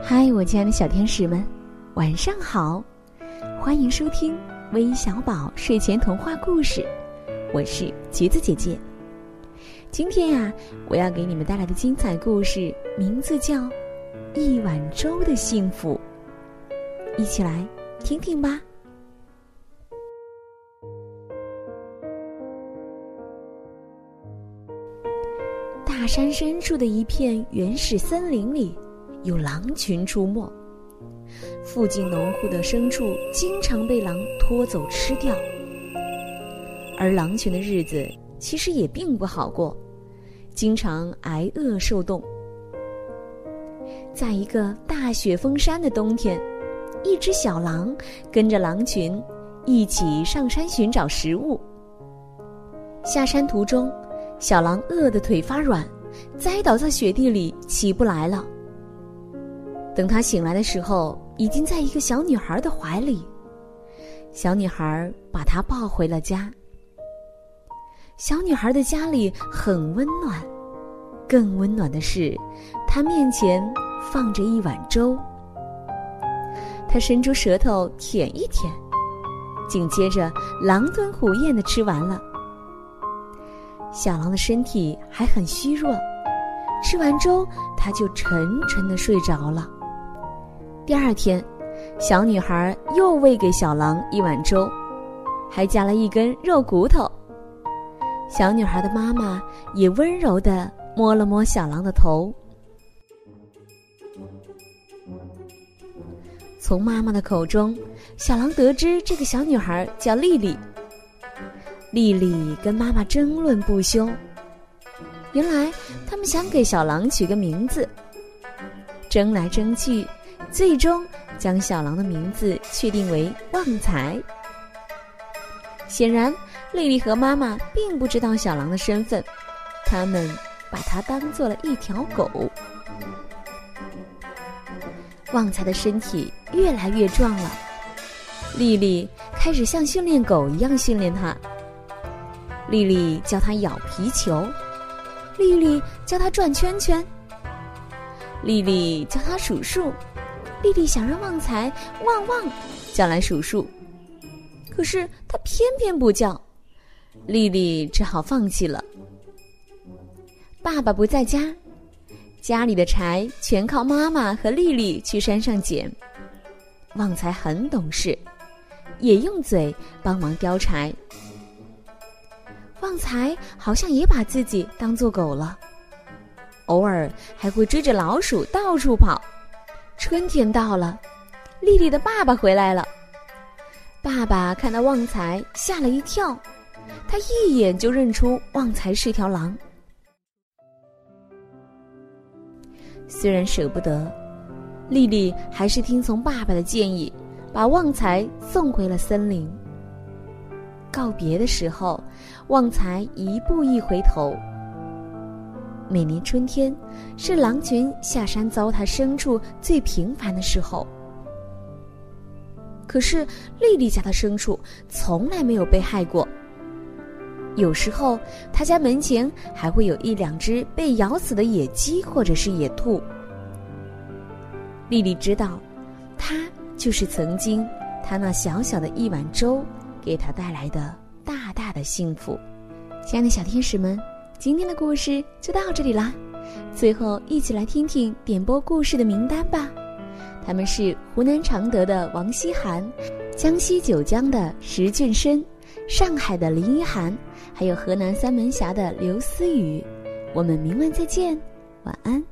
嗨，我亲爱的小天使们，晚上好！欢迎收听微小宝睡前童话故事，我是橘子姐姐。今天呀，我要给你们带来的精彩故事名字叫《一碗粥的幸福》，一起来听听吧。大山深处的一片原始森林里。有狼群出没，附近农户的牲畜经常被狼拖走吃掉，而狼群的日子其实也并不好过，经常挨饿受冻。在一个大雪封山的冬天，一只小狼跟着狼群一起上山寻找食物。下山途中，小狼饿得腿发软，栽倒在雪地里起不来了。等他醒来的时候，已经在一个小女孩的怀里。小女孩把他抱回了家。小女孩的家里很温暖，更温暖的是，她面前放着一碗粥。她伸出舌头舔一舔，紧接着狼吞虎咽的吃完了。小狼的身体还很虚弱，吃完粥，他就沉沉的睡着了。第二天，小女孩又喂给小狼一碗粥，还加了一根肉骨头。小女孩的妈妈也温柔的摸了摸小狼的头。从妈妈的口中，小狼得知这个小女孩叫丽丽。丽丽跟妈妈争论不休，原来他们想给小狼取个名字，争来争去。最终将小狼的名字确定为旺财。显然，丽丽和妈妈并不知道小狼的身份，他们把它当做了一条狗。旺财的身体越来越壮了，丽丽开始像训练狗一样训练它。丽丽教它咬皮球，丽丽教它转圈圈，丽丽教它数数。丽丽想让旺财旺旺叫来数数，可是他偏偏不叫，丽丽只好放弃了。爸爸不在家，家里的柴全靠妈妈和丽丽去山上捡。旺财很懂事，也用嘴帮忙叼柴。旺财好像也把自己当做狗了，偶尔还会追着老鼠到处跑。春天到了，丽丽的爸爸回来了。爸爸看到旺财，吓了一跳，他一眼就认出旺财是条狼。虽然舍不得，丽丽还是听从爸爸的建议，把旺财送回了森林。告别的时候，旺财一步一回头。每年春天，是狼群下山糟蹋牲畜最频繁的时候。可是丽丽家的牲畜从来没有被害过。有时候，她家门前还会有一两只被咬死的野鸡或者是野兔。丽丽知道，她就是曾经她那小小的一碗粥给她带来的大大的幸福。亲爱的小天使们。今天的故事就到这里啦，最后一起来听听点播故事的名单吧。他们是湖南常德的王希涵，江西九江的石俊深，上海的林一涵，还有河南三门峡的刘思雨。我们明晚再见，晚安。